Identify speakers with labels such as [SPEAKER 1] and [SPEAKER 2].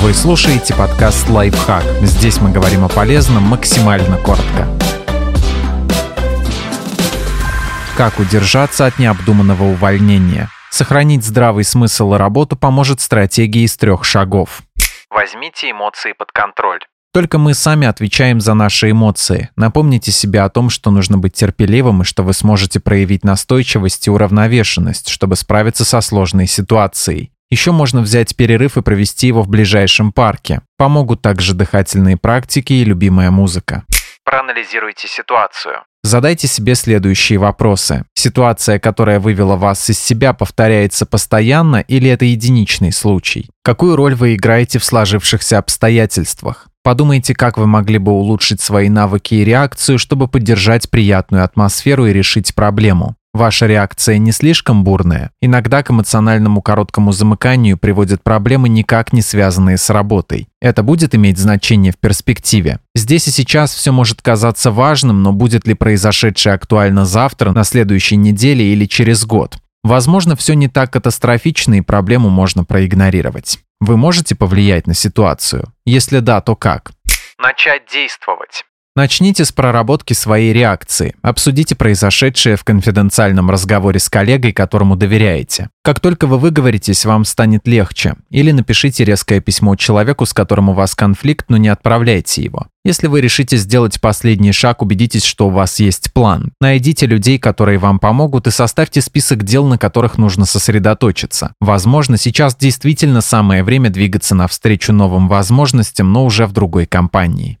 [SPEAKER 1] Вы слушаете подкаст «Лайфхак». Здесь мы говорим о полезном максимально коротко. Как удержаться от необдуманного увольнения? Сохранить здравый смысл и работу поможет стратегия из трех шагов.
[SPEAKER 2] Возьмите эмоции под контроль.
[SPEAKER 1] Только мы сами отвечаем за наши эмоции. Напомните себе о том, что нужно быть терпеливым и что вы сможете проявить настойчивость и уравновешенность, чтобы справиться со сложной ситуацией. Еще можно взять перерыв и провести его в ближайшем парке. Помогут также дыхательные практики и любимая музыка.
[SPEAKER 2] Проанализируйте ситуацию.
[SPEAKER 1] Задайте себе следующие вопросы. Ситуация, которая вывела вас из себя, повторяется постоянно или это единичный случай? Какую роль вы играете в сложившихся обстоятельствах? Подумайте, как вы могли бы улучшить свои навыки и реакцию, чтобы поддержать приятную атмосферу и решить проблему. Ваша реакция не слишком бурная. Иногда к эмоциональному короткому замыканию приводят проблемы, никак не связанные с работой. Это будет иметь значение в перспективе. Здесь и сейчас все может казаться важным, но будет ли произошедшее актуально завтра, на следующей неделе или через год? Возможно, все не так катастрофично и проблему можно проигнорировать. Вы можете повлиять на ситуацию? Если да, то как?
[SPEAKER 2] Начать действовать.
[SPEAKER 1] Начните с проработки своей реакции. Обсудите произошедшее в конфиденциальном разговоре с коллегой, которому доверяете. Как только вы выговоритесь, вам станет легче. Или напишите резкое письмо человеку, с которым у вас конфликт, но не отправляйте его. Если вы решите сделать последний шаг, убедитесь, что у вас есть план. Найдите людей, которые вам помогут, и составьте список дел, на которых нужно сосредоточиться. Возможно, сейчас действительно самое время двигаться навстречу новым возможностям, но уже в другой компании.